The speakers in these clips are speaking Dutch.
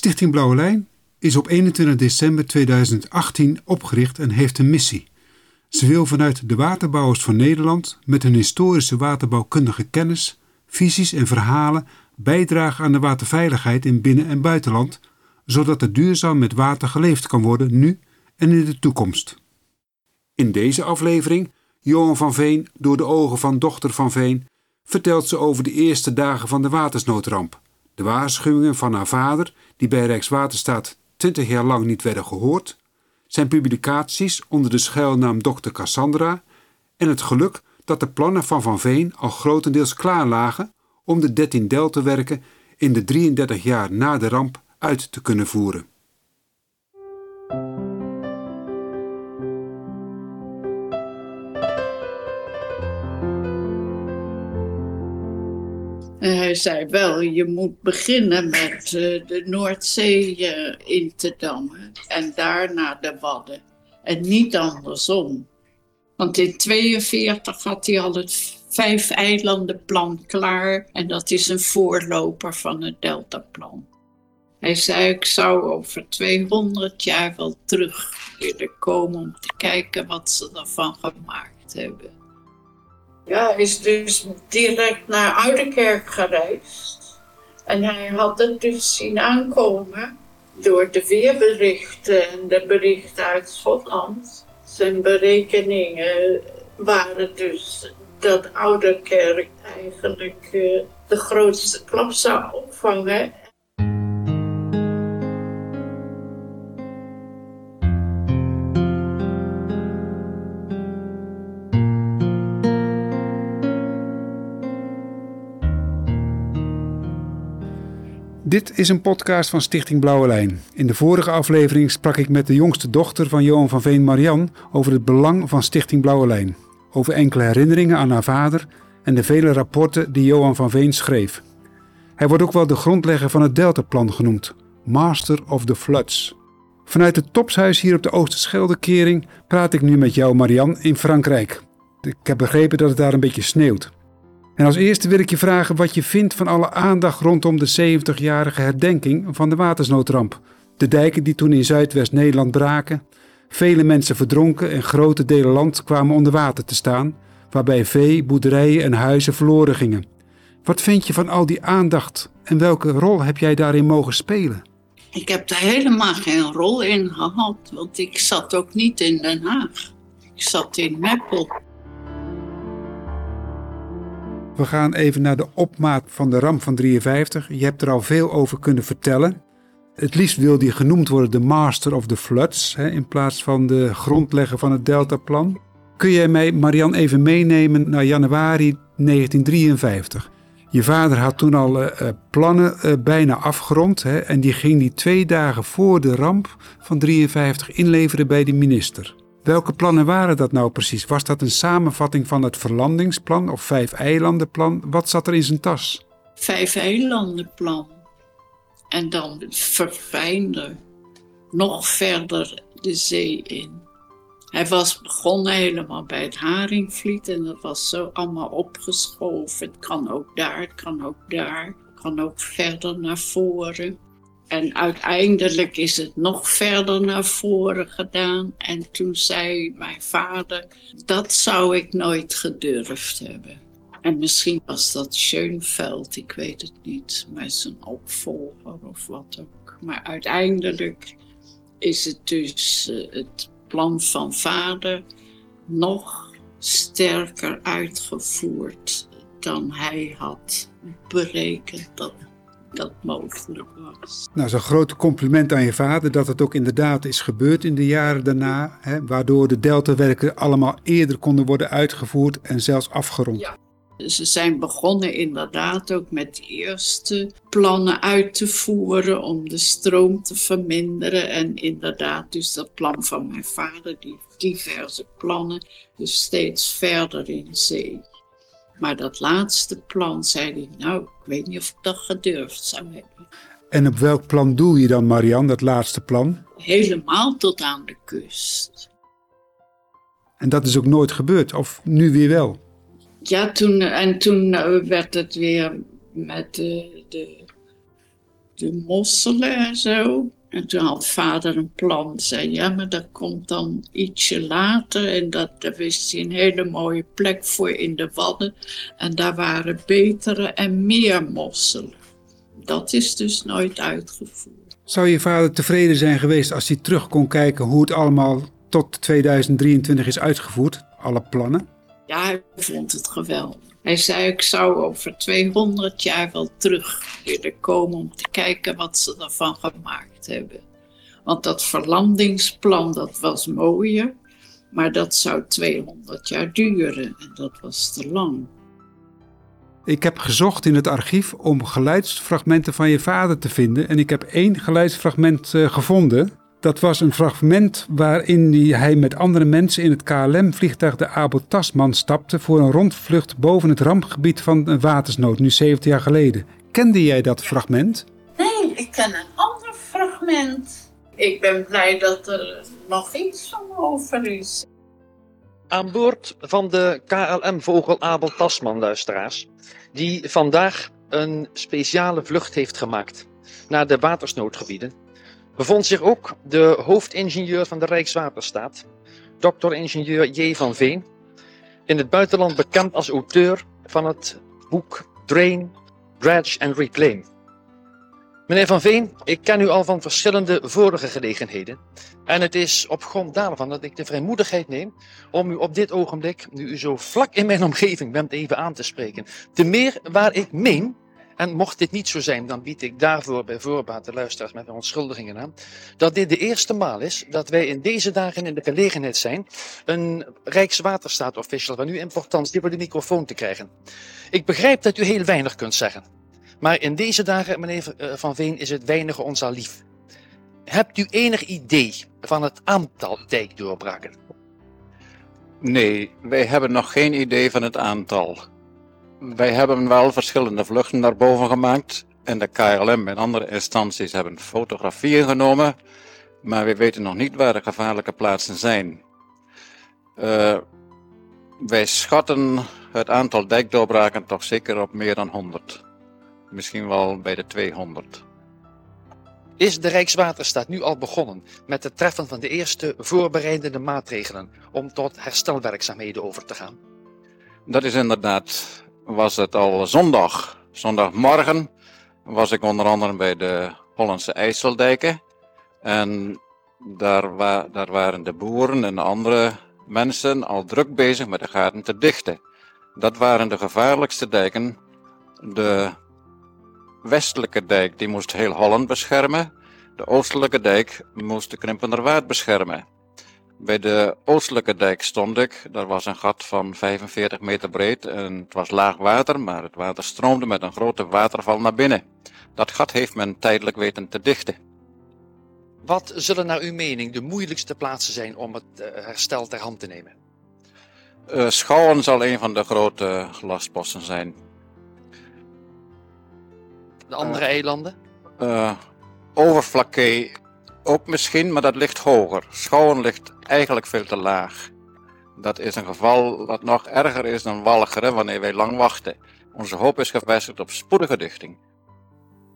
Stichting Blauwe Lijn is op 21 december 2018 opgericht en heeft een missie. Ze wil vanuit de waterbouwers van Nederland met hun historische waterbouwkundige kennis, visies en verhalen bijdragen aan de waterveiligheid in binnen- en buitenland, zodat er duurzaam met water geleefd kan worden nu en in de toekomst. In deze aflevering, Johan van Veen door de ogen van dochter van Veen, vertelt ze over de eerste dagen van de watersnoodramp, de waarschuwingen van haar vader, die bij Rijkswaterstaat 20 jaar lang niet werden gehoord, zijn publicaties onder de schuilnaam Dr. Cassandra en het geluk dat de plannen van Van Veen al grotendeels klaar lagen om de 13 deltawerken in de 33 jaar na de ramp uit te kunnen voeren. En hij zei wel, je moet beginnen met uh, de Noordzee uh, in te dammen en daarna de Wadden. En niet andersom. Want in 42 had hij al het vijf eilandenplan klaar en dat is een voorloper van het deltaplan. Hij zei, ik zou over 200 jaar wel terug willen komen om te kijken wat ze ervan gemaakt hebben. Ja, is dus direct naar Oudekerk gereisd. En hij had het dus zien aankomen door de weerberichten en de berichten uit Schotland. Zijn berekeningen waren dus dat Ouderkerk eigenlijk uh, de grootste klap zou opvangen. Dit is een podcast van Stichting Blauwe Lijn. In de vorige aflevering sprak ik met de jongste dochter van Johan van Veen, Marian, over het belang van Stichting Blauwe Lijn. Over enkele herinneringen aan haar vader en de vele rapporten die Johan van Veen schreef. Hij wordt ook wel de grondlegger van het Deltaplan genoemd, Master of the Floods. Vanuit het topshuis hier op de Oosterscheldekering praat ik nu met jou, Marian, in Frankrijk. Ik heb begrepen dat het daar een beetje sneeuwt. En als eerste wil ik je vragen wat je vindt van alle aandacht rondom de 70-jarige herdenking van de watersnoodramp. De dijken die toen in Zuidwest-Nederland braken, vele mensen verdronken en grote delen land kwamen onder water te staan, waarbij vee, boerderijen en huizen verloren gingen. Wat vind je van al die aandacht en welke rol heb jij daarin mogen spelen? Ik heb er helemaal geen rol in gehad, want ik zat ook niet in Den Haag. Ik zat in Meppel. We gaan even naar de opmaat van de ramp van 53. Je hebt er al veel over kunnen vertellen. Het liefst wilde hij genoemd worden de Master of the Floods, hè, in plaats van de grondlegger van het Deltaplan. Kun jij mij, Marian, even meenemen naar januari 1953? Je vader had toen al uh, plannen uh, bijna afgerond hè, en die ging die twee dagen voor de ramp van 53 inleveren bij de minister. Welke plannen waren dat nou precies? Was dat een samenvatting van het verlandingsplan of vijf eilandenplan? Wat zat er in zijn tas? Vijf eilandenplan. En dan verfijnder, nog verder de zee in. Hij was begonnen helemaal bij het Haringvliet en dat was zo allemaal opgeschoven. Het kan ook daar, het kan ook daar, het kan ook verder naar voren. En uiteindelijk is het nog verder naar voren gedaan. En toen zei mijn vader, dat zou ik nooit gedurfd hebben. En misschien was dat Schoenveld, ik weet het niet, met zijn opvolger of wat ook. Maar uiteindelijk is het dus uh, het plan van vader nog sterker uitgevoerd dan hij had berekend dat dat mogelijk was. Nou, zo'n groot compliment aan je vader dat het ook inderdaad is gebeurd in de jaren daarna, hè, waardoor de deltawerken allemaal eerder konden worden uitgevoerd en zelfs afgerond. Ja. Ze zijn begonnen inderdaad ook met de eerste plannen uit te voeren om de stroom te verminderen. En inderdaad, dus dat plan van mijn vader, die diverse plannen, dus steeds verder in zee. Maar dat laatste plan zei hij, nou, ik weet niet of ik dat gedurfd zou hebben. En op welk plan doel je dan, Marian, dat laatste plan? Helemaal tot aan de kust. En dat is ook nooit gebeurd, of nu weer wel? Ja, toen, en toen eh, werd het weer met de, de de mosselen en zo. En toen had vader een plan. Zei ja, maar dat komt dan ietsje later. En dat, daar wist hij een hele mooie plek voor in de Wadden. En daar waren betere en meer mosselen. Dat is dus nooit uitgevoerd. Zou je vader tevreden zijn geweest als hij terug kon kijken hoe het allemaal tot 2023 is uitgevoerd? Alle plannen? Ja, hij vond het geweldig. Hij zei, ik zou over 200 jaar wel terug willen komen om te kijken wat ze ervan gemaakt hebben. Want dat verlandingsplan, dat was mooier, maar dat zou 200 jaar duren en dat was te lang. Ik heb gezocht in het archief om geluidsfragmenten van je vader te vinden en ik heb één geluidsfragment uh, gevonden. Dat was een fragment waarin hij met andere mensen in het KLM-vliegtuig de Abel Tasman stapte voor een rondvlucht boven het rampgebied van een watersnood, nu 70 jaar geleden. Kende jij dat fragment? Nee, ik ken een ander fragment. Ik ben blij dat er nog iets van over is. Aan boord van de KLM-vogel Abel Tasman, luisteraars, die vandaag een speciale vlucht heeft gemaakt naar de watersnoodgebieden bevond zich ook de hoofdingenieur van de Rijkswaterstaat, dokter-ingenieur J. van Veen, in het buitenland bekend als auteur van het boek Drain, Dredge and Reclaim. Meneer Van Veen, ik ken u al van verschillende vorige gelegenheden. En het is op grond daarvan dat ik de vrijmoedigheid neem om u op dit ogenblik, nu u zo vlak in mijn omgeving bent, even aan te spreken. Te meer waar ik meen en mocht dit niet zo zijn, dan bied ik daarvoor bij voorbaat de luisteraars met onschuldigingen aan. Dat dit de eerste maal is dat wij in deze dagen in de gelegenheid zijn een Rijkswaterstaat-official van u importantie voor de microfoon te krijgen. Ik begrijp dat u heel weinig kunt zeggen. Maar in deze dagen, meneer eh, Van Veen, is het weinige ons al lief. Hebt u enig idee van het aantal dijkdoorbraken? Nee, wij hebben nog geen idee van het aantal. Wij hebben wel verschillende vluchten naar boven gemaakt. En de KLM en andere instanties hebben fotografieën genomen. Maar we weten nog niet waar de gevaarlijke plaatsen zijn. Uh, wij schatten het aantal dijkdoorbraken toch zeker op meer dan 100. Misschien wel bij de 200. Is de Rijkswaterstaat nu al begonnen met het treffen van de eerste voorbereidende maatregelen om tot herstelwerkzaamheden over te gaan? Dat is inderdaad was het al zondag. Zondagmorgen was ik onder andere bij de Hollandse IJsseldijken. En daar, daar waren de boeren en andere mensen al druk bezig met de gaten te dichten. Dat waren de gevaarlijkste dijken. De westelijke dijk die moest heel Holland beschermen. De oostelijke dijk moest de Krimpenerwaard beschermen. Bij de oostelijke dijk stond ik. Daar was een gat van 45 meter breed en het was laag water, maar het water stroomde met een grote waterval naar binnen. Dat gat heeft men tijdelijk weten te dichten. Wat zullen naar uw mening de moeilijkste plaatsen zijn om het eh, herstel ter hand te nemen? Uh, Schouwen zal een van de grote lastposten zijn. De andere uh, eilanden? Uh, Overflakkee ook misschien, maar dat ligt hoger. Schouwen ligt eigenlijk veel te laag. Dat is een geval dat nog erger is dan Walcheren wanneer wij lang wachten. Onze hoop is gevestigd op spoedige dichting.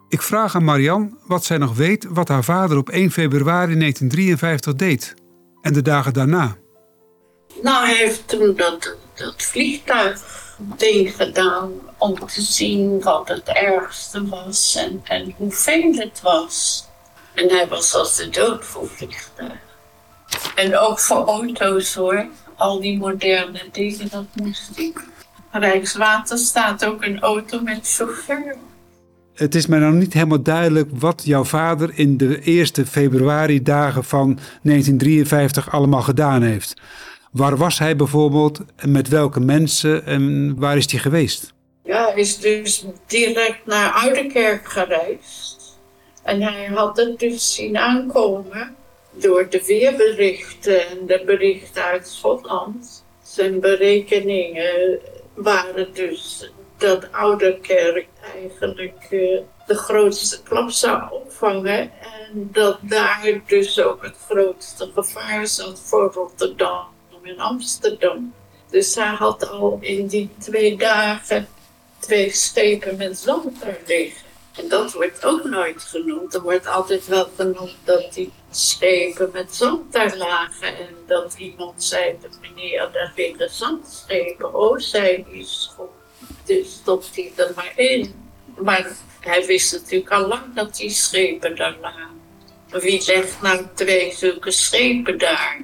Ik vraag aan Marian wat zij nog weet wat haar vader op 1 februari 1953 deed. En de dagen daarna. Nou, hij heeft toen dat, dat vliegtuig gedaan om te zien wat het ergste was en, en hoeveel het was. En hij was als de dood voor vliegtuigen. En ook voor auto's hoor. Al die moderne dingen, dat moest ik. Rijkswaterstaat ook een auto met chauffeur. Het is mij nog niet helemaal duidelijk wat jouw vader in de eerste februari-dagen van 1953 allemaal gedaan heeft. Waar was hij bijvoorbeeld en met welke mensen en waar is hij geweest? Ja, hij is dus direct naar Oudekerk gereisd. En hij had het dus zien aankomen door de weerberichten en de berichten uit Schotland. Zijn berekeningen waren dus dat Oude Kerk eigenlijk uh, de grootste klap zou opvangen. En dat daar dus ook het grootste gevaar zat voor Rotterdam en Amsterdam. Dus hij had al in die twee dagen twee schepen met zand daar liggen. En dat wordt ook nooit genoemd. Er wordt altijd wel genoemd dat die schepen met zand daar lagen. En dat iemand zei, de meneer, daar liggen zandschepen. Oh, zei die. Dus stopt hij er maar in. Maar hij wist natuurlijk al lang dat die schepen daar lagen. Wie legt nou twee zulke schepen daar?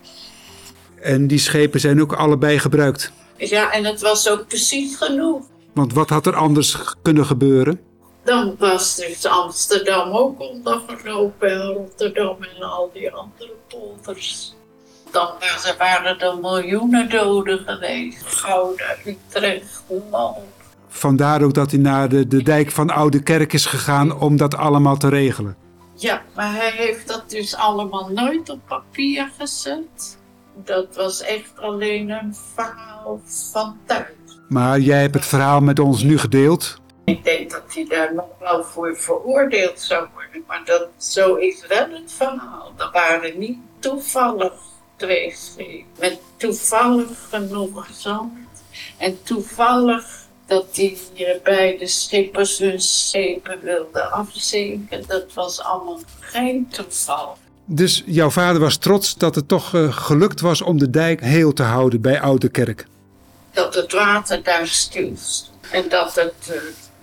En die schepen zijn ook allebei gebruikt. Ja, en het was ook precies genoeg. Want wat had er anders kunnen gebeuren? Dan was dus Amsterdam ook ondergelopen en Rotterdam en al die andere polders. Dan waren er miljoenen doden geweest. Gouda, Utrecht, Holland. Vandaar ook dat hij naar de, de dijk van Oude Kerk is gegaan om dat allemaal te regelen. Ja, maar hij heeft dat dus allemaal nooit op papier gezet. Dat was echt alleen een verhaal van thuis. Maar jij hebt het verhaal met ons nu gedeeld. Ik denk dat hij daar nog wel voor veroordeeld zou worden. Maar dat, zo is wel het verhaal. Er waren niet toevallig twee schepen. Met toevallig genoeg zand. En toevallig dat die beide schippers hun schepen wilden afzinken. Dat was allemaal geen toeval. Dus jouw vader was trots dat het toch uh, gelukt was om de dijk heel te houden bij Oude Kerk. Dat het water daar stil stond. En dat het uh,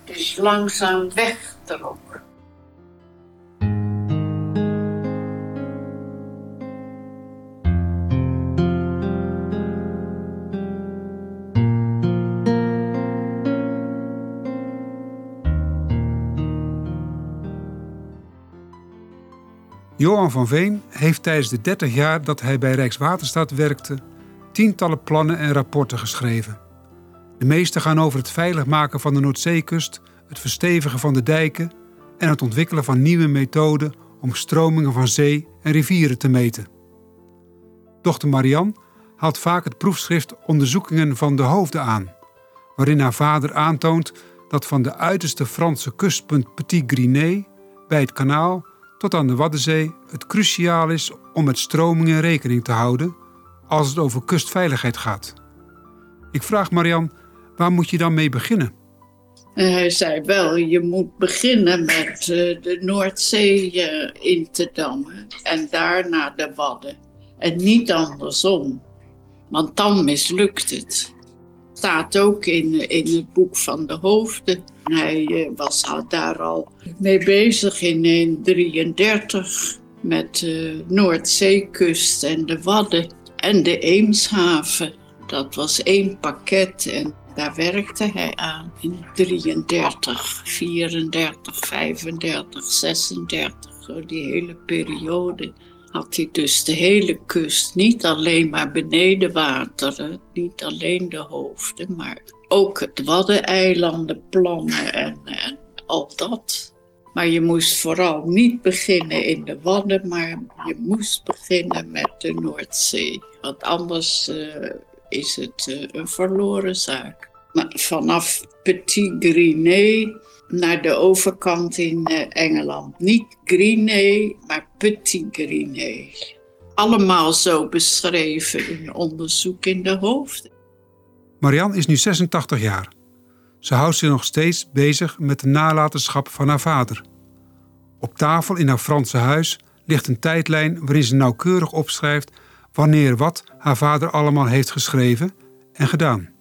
dus langzaam wegtrok. Johan van Veen heeft tijdens de 30 jaar dat hij bij Rijkswaterstaat werkte tientallen plannen en rapporten geschreven. De meeste gaan over het veilig maken van de Noordzeekust, het verstevigen van de dijken en het ontwikkelen van nieuwe methoden om stromingen van zee en rivieren te meten. Dochter Marianne haalt vaak het proefschrift Onderzoekingen van de Hoofden aan, waarin haar vader aantoont dat van de uiterste Franse kustpunt Petit Grinet bij het kanaal tot aan de Waddenzee het cruciaal is om met stromingen rekening te houden als het overkustveiligheid gaat. Ik vraag Marian, waar moet je dan mee beginnen? Hij zei wel, je moet beginnen met eh, de Noordzee eh, in te dammen en daarna de Wadden. En niet andersom, want dan mislukt het staat ook in, in het boek van de hoofden. Hij eh, was daar al mee bezig in 1933 met de Noordzeekust en de Wadden en de Eemshaven. Dat was één pakket en daar werkte hij aan in 33, 34, 35, 36, zo die hele periode had hij dus de hele kust, niet alleen maar beneden wateren, niet alleen de hoofden, maar ook het Waddeneilanden plannen en, al dat. Maar je moest vooral niet beginnen in de Wadden, maar je moest beginnen met de Noordzee. Want anders uh, is het uh, een verloren zaak. Maar vanaf Petit Grinet naar de overkant in uh, Engeland. Niet Grinet, maar Petit Grinet. Allemaal zo beschreven in onderzoek in de hoofd. Marianne is nu 86 jaar. Ze houdt zich nog steeds bezig met de nalatenschap van haar vader. Op tafel in haar Franse huis ligt een tijdlijn waarin ze nauwkeurig opschrijft wanneer wat haar vader allemaal heeft geschreven en gedaan.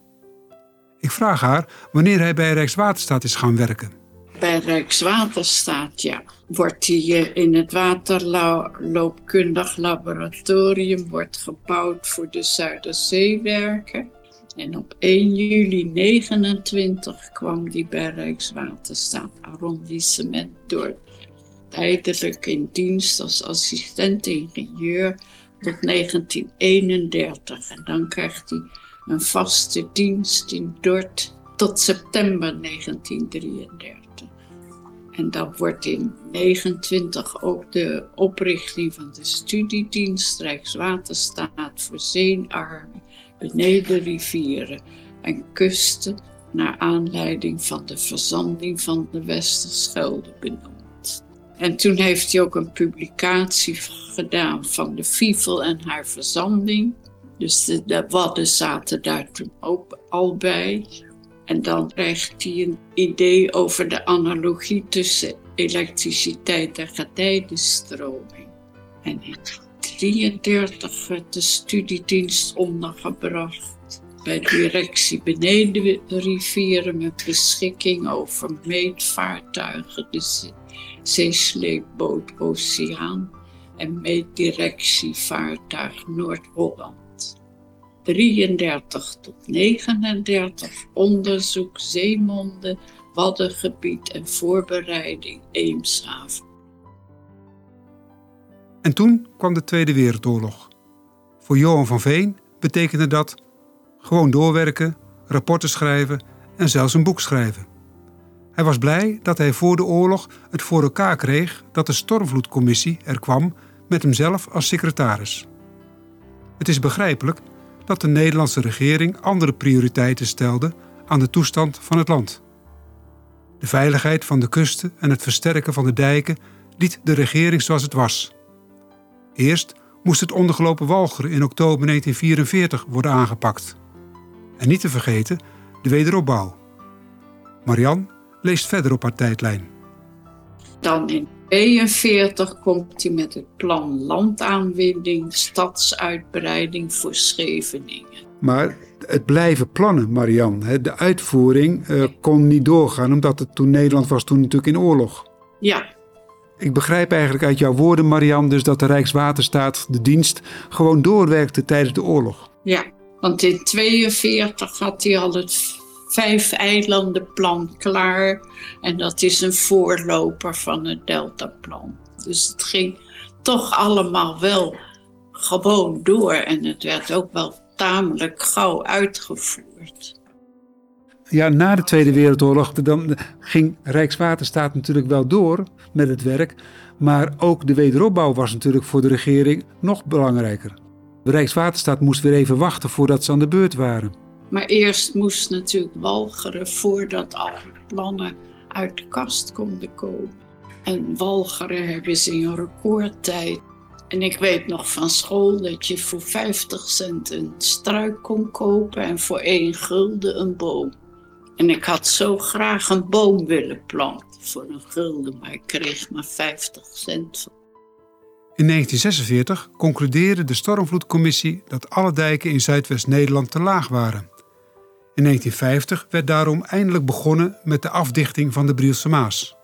Ik vraag haar wanneer hij bij Rijkswaterstaat is gaan werken. Bij Rijkswaterstaat, ja. Wordt hij eh, in het waterloopkundig laboratorium wordt gebouwd voor de Zuiderzeewerken. En op 1 juli 29 kwam hij bij Rijkswaterstaat arrondissement door tijdelijk in dienst als assistent-ingenieur tot 1931. En dan krijgt hij een vaste dienst in Dort tot september 1933. En dan wordt in 29 ook de oprichting van de studiedienst Rijkswaterstaat voor zeenarmen beneden rivieren en kusten naar aanleiding van de verzanding van de Westerschelde benoemd. En toen heeft hij ook een publicatie gedaan van de Fivel en haar verzanding. Dus de, de wadden zaten daar toen ook al bij. En dan krijgt hij een idee over de analogie tussen elektriciteit en getijdenstroming. En in 1933 werd de studiedienst ondergebracht bij de directie beneden de rivieren met beschikking over meetvaartuigen, de zeesleepboot Oceaan en meetdirectievaartuig Noord-Holland. 33 tot 39 onderzoek Zeemonden, Waddengebied en voorbereiding Eemshaven. En toen kwam de Tweede Wereldoorlog. Voor Johan van Veen betekende dat gewoon doorwerken, rapporten schrijven en zelfs een boek schrijven. Hij was blij dat hij voor de oorlog het voor elkaar kreeg dat de Stormvloedcommissie er kwam met hemzelf als secretaris. Het is begrijpelijk dat de Nederlandse regering andere prioriteiten stelde aan de toestand van het land. De veiligheid van de kusten en het versterken van de dijken liet de regering zoals het was. Eerst moest het ondergelopen Walcheren in oktober 1944 worden aangepakt. En niet te vergeten de wederopbouw. Marian leest verder op haar tijdlijn. Dan in 1942 komt hij met het plan landaanwinning, stadsuitbreiding voor Scheveningen. Maar het blijven plannen, Marian. De uitvoering uh, kon niet doorgaan, omdat het toen Nederland was toen natuurlijk in oorlog. Ja. Ik begrijp eigenlijk uit jouw woorden, Marian, dus dat de Rijkswaterstaat, de dienst, gewoon doorwerkte tijdens de oorlog. Ja, want in 1942 had hij al het vijf eilandenplan klaar. En dat is een voorloper van het Deltaplan. Dus het ging toch allemaal wel gewoon door. En het werd ook wel tamelijk gauw uitgevoerd. Ja, na de Tweede Wereldoorlog dan ging Rijkswaterstaat natuurlijk wel door met het werk. Maar ook de wederopbouw was natuurlijk voor de regering nog belangrijker. De Rijkswaterstaat moest weer even wachten voordat ze aan de beurt waren. Maar eerst moest natuurlijk walgeren voordat alle plannen uit de kast konden komen. En walgeren hebben ze in recordtijd. En ik weet nog van school dat je voor 50 cent een struik kon kopen en voor 1 gulden een boom. En ik had zo graag een boom willen planten voor een gulden, maar ik kreeg maar 50 cent. In 1946 concludeerde de Stormvloedcommissie dat alle dijken in Zuidwest-Nederland te laag waren. In 1950 werd daarom eindelijk begonnen met de afdichting van de Brielse Maas.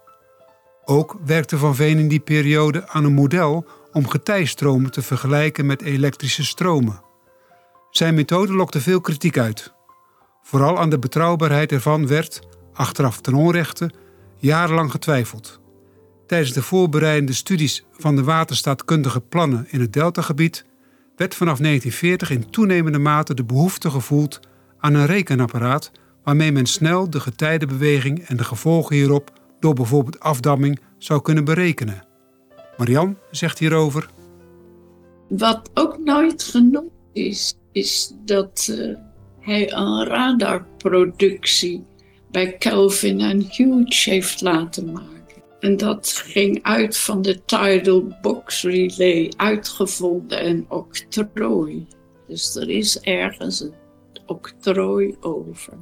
Ook werkte Van Veen in die periode aan een model om getijstromen te vergelijken met elektrische stromen. Zijn methode lokte veel kritiek uit. Vooral aan de betrouwbaarheid ervan werd, achteraf ten onrechte, jarenlang getwijfeld. Tijdens de voorbereidende studies van de waterstaatkundige plannen in het deltagebied werd vanaf 1940 in toenemende mate de behoefte gevoeld aan een rekenapparaat waarmee men snel de getijdenbeweging en de gevolgen hierop door bijvoorbeeld afdamming zou kunnen berekenen. Marian zegt hierover. Wat ook nooit genoemd is, is dat uh, hij een radarproductie bij Kelvin en Hughes heeft laten maken. En dat ging uit van de Tidal Box Relay, uitgevonden en octrooi. Dus er is ergens een octrooi over.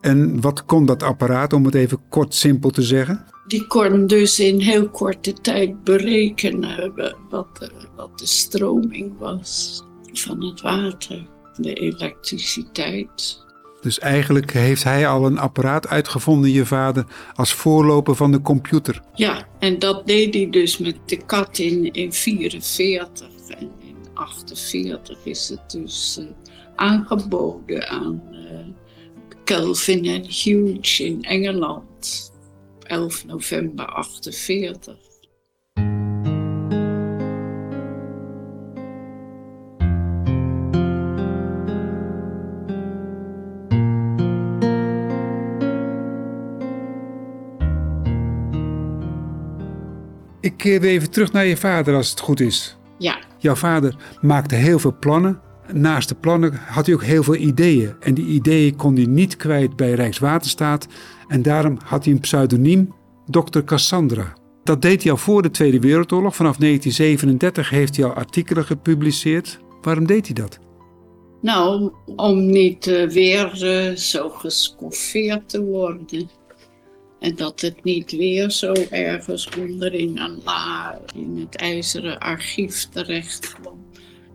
En wat kon dat apparaat, om het even kort simpel te zeggen? Die kon dus in heel korte tijd berekenen wat, wat de stroming was van het water, de elektriciteit. Dus eigenlijk heeft hij al een apparaat uitgevonden, je vader, als voorloper van de computer. Ja, en dat deed hij dus met de kat in 1944. En in 1948 is het dus uh, aangeboden aan uh, Kelvin en Hughes in Engeland. 11 november 48. Ik keer weer even terug naar je vader als het goed is. Ja. Jouw vader maakte heel veel plannen. Naast de plannen had hij ook heel veel ideeën. En die ideeën kon hij niet kwijt bij Rijkswaterstaat. En daarom had hij een pseudoniem, Dr. Cassandra. Dat deed hij al voor de Tweede Wereldoorlog. Vanaf 1937 heeft hij al artikelen gepubliceerd. Waarom deed hij dat? Nou, om niet uh, weer uh, zo gescoffeerd te worden. En dat het niet weer zo ergens onderin een la in het ijzeren archief terecht kwam.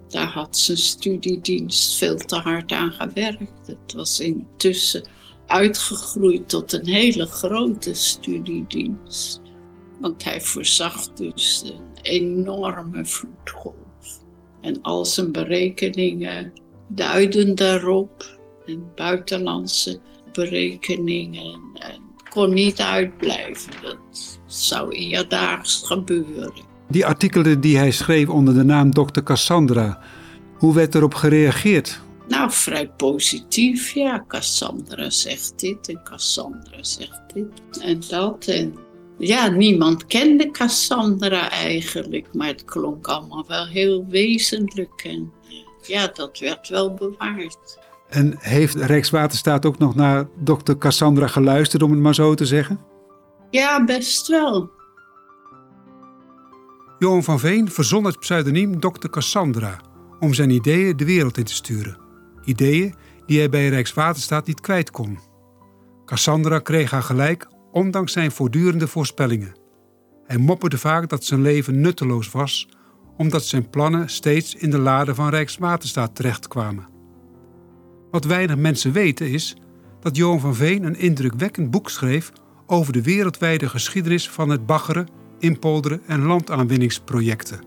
Daar had zijn studiedienst veel te hard aan gewerkt. Het was intussen uitgegroeid tot een hele grote studiedienst. Want hij voorzag dus een enorme vloedgolf. En al zijn berekeningen duiden daarop. En buitenlandse berekeningen. En kon niet uitblijven. Dat zou eerdaags gebeuren. Die artikelen die hij schreef onder de naam Dr. Cassandra, hoe werd erop gereageerd? Nou, vrij positief, ja. Cassandra zegt dit en Cassandra zegt dit en dat. En ja, niemand kende Cassandra eigenlijk, maar het klonk allemaal wel heel wezenlijk. En ja, dat werd wel bewaard. En heeft Rijkswaterstaat ook nog naar dokter Cassandra geluisterd, om het maar zo te zeggen? Ja, best wel. Johan van Veen verzon het pseudoniem dokter Cassandra om zijn ideeën de wereld in te sturen. Ideeën die hij bij Rijkswaterstaat niet kwijt kon. Cassandra kreeg haar gelijk, ondanks zijn voortdurende voorspellingen. Hij mopperde vaak dat zijn leven nutteloos was, omdat zijn plannen steeds in de lade van Rijkswaterstaat terechtkwamen. Wat weinig mensen weten is dat Johan van Veen een indrukwekkend boek schreef over de wereldwijde geschiedenis van het baggeren, inpolderen en landaanwinningsprojecten,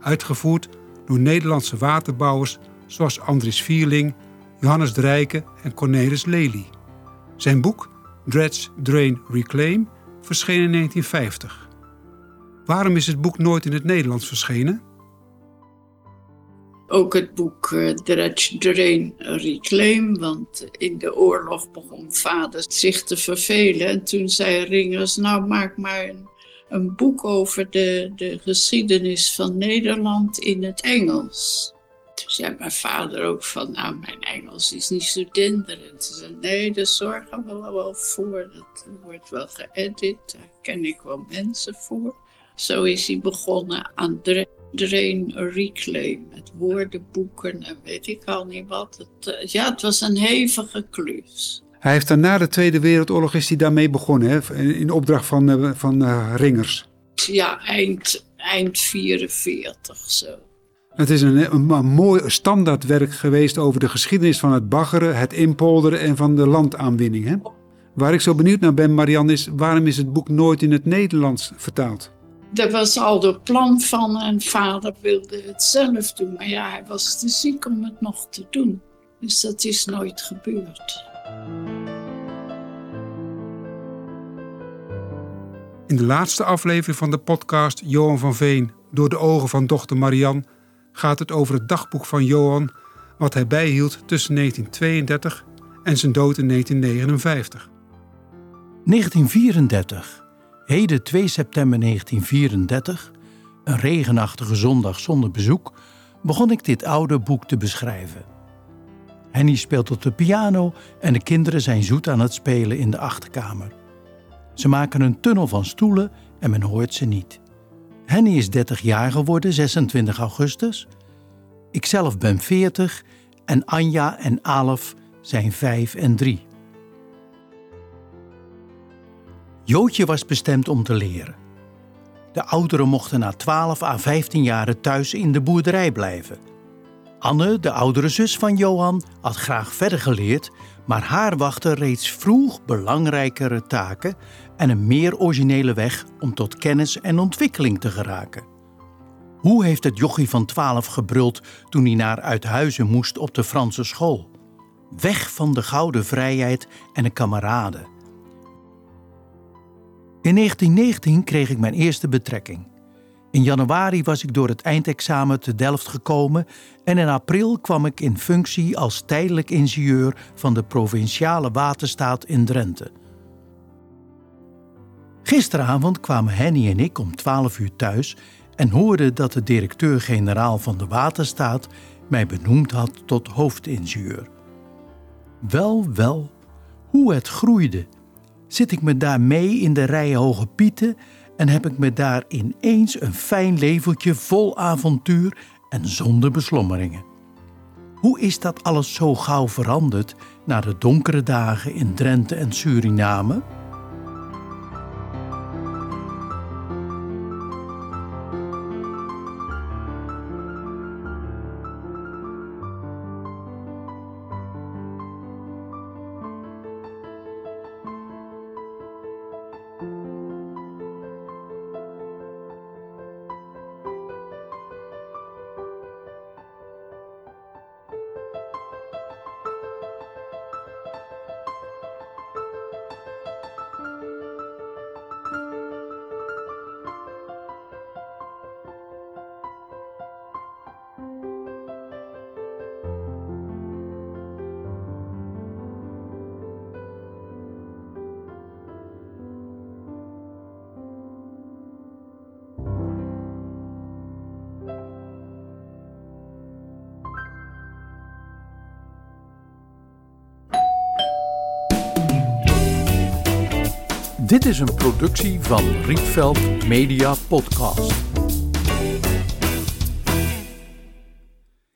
uitgevoerd door Nederlandse waterbouwers zoals Andries Vierling, Johannes de Rijken en Cornelis Lely. Zijn boek Dredge, Drain, Reclaim verscheen in 1950. Waarom is het boek nooit in het Nederlands verschenen? ook het boek uh, Dredge Drain Reclaim. Want in de oorlog begon vader zich te vervelen. En toen zei Ringers, nou maak maar een, een boek over de, de geschiedenis van Nederland in het Engels. Toen zei mijn vader ook van, nou mijn Engels is niet zo denderend. Ze zei, nee, daar zorgen we wel voor. Dat wordt wel geëdit, daar ken ik wel mensen voor. Zo is hij begonnen aan Drain Reclaim met woordenboeken en weet ik al niet wat. Het, eh, ja, het was een hevige klus. Hij heeft dan na de Tweede Wereldoorlog is hij daarmee begonnen, hè? in opdracht van, uh, van uh, Ringers. Ja, eind, eind 44 zo. Het is een, een, een, mooi standaardwerk geweest over de geschiedenis van het baggeren, het inpolderen en van de landaanwinning. Hè? Waar ik zo benieuwd naar ben, Marian, is waarom is het boek nooit in het Nederlands vertaald? Er was al de plan van en vader wilde het zelf doen. Maar ja, hij was te ziek om het nog te doen. Dus dat is nooit gebeurd. In de laatste aflevering van de podcast Johan van Veen door de ogen van dochter Marian gaat het over het dagboek van Johan wat hij bijhield tussen 1932 en zijn dood in 1959. 1934 Heden 2 september 1934, een regenachtige zondag zonder bezoek, begon ik dit oude boek te beschrijven. Henny speelt op de piano en de kinderen zijn zoet aan het spelen in de achterkamer. Ze maken een tunnel van stoelen en men hoort ze niet. Henny is 30 jaar geworden, 26 augustus. Ikzelf ben 40 en Anja en Alf zijn 5 en 3. Jootje was bestemd om te leren. De ouderen mochten na 12 à 15 jaren thuis in de boerderij blijven. Anne, de oudere zus van Johan, had graag verder geleerd, maar haar wachten reeds vroeg belangrijkere taken en een meer originele weg om tot kennis en ontwikkeling te geraken. Hoe heeft het jochie van 12 gebruld toen hij naar Uithuizen moest op de Franse school? Weg van de gouden vrijheid en de kameraden. In 1919 kreeg ik mijn eerste betrekking. In januari was ik door het eindexamen te Delft gekomen en in april kwam ik in functie als tijdelijk ingenieur van de provinciale waterstaat in Drenthe. Gisteravond kwamen Henny en ik om 12 uur thuis en hoorden dat de directeur-generaal van de waterstaat mij benoemd had tot hoofdingenieur. Wel, wel, hoe het groeide zit ik me daar mee in de rij Hoge Pieten en heb ik me daar ineens een fijn leveltje vol avontuur en zonder beslommeringen. Hoe is dat alles zo gauw veranderd na de donkere dagen in Drenthe en Suriname? Dit is een productie van Rietveld Media Podcast.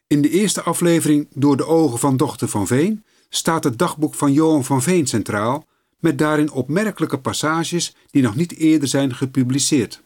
In de eerste aflevering Door de ogen van dochter van Veen staat het dagboek van Johan van Veen centraal, met daarin opmerkelijke passages die nog niet eerder zijn gepubliceerd.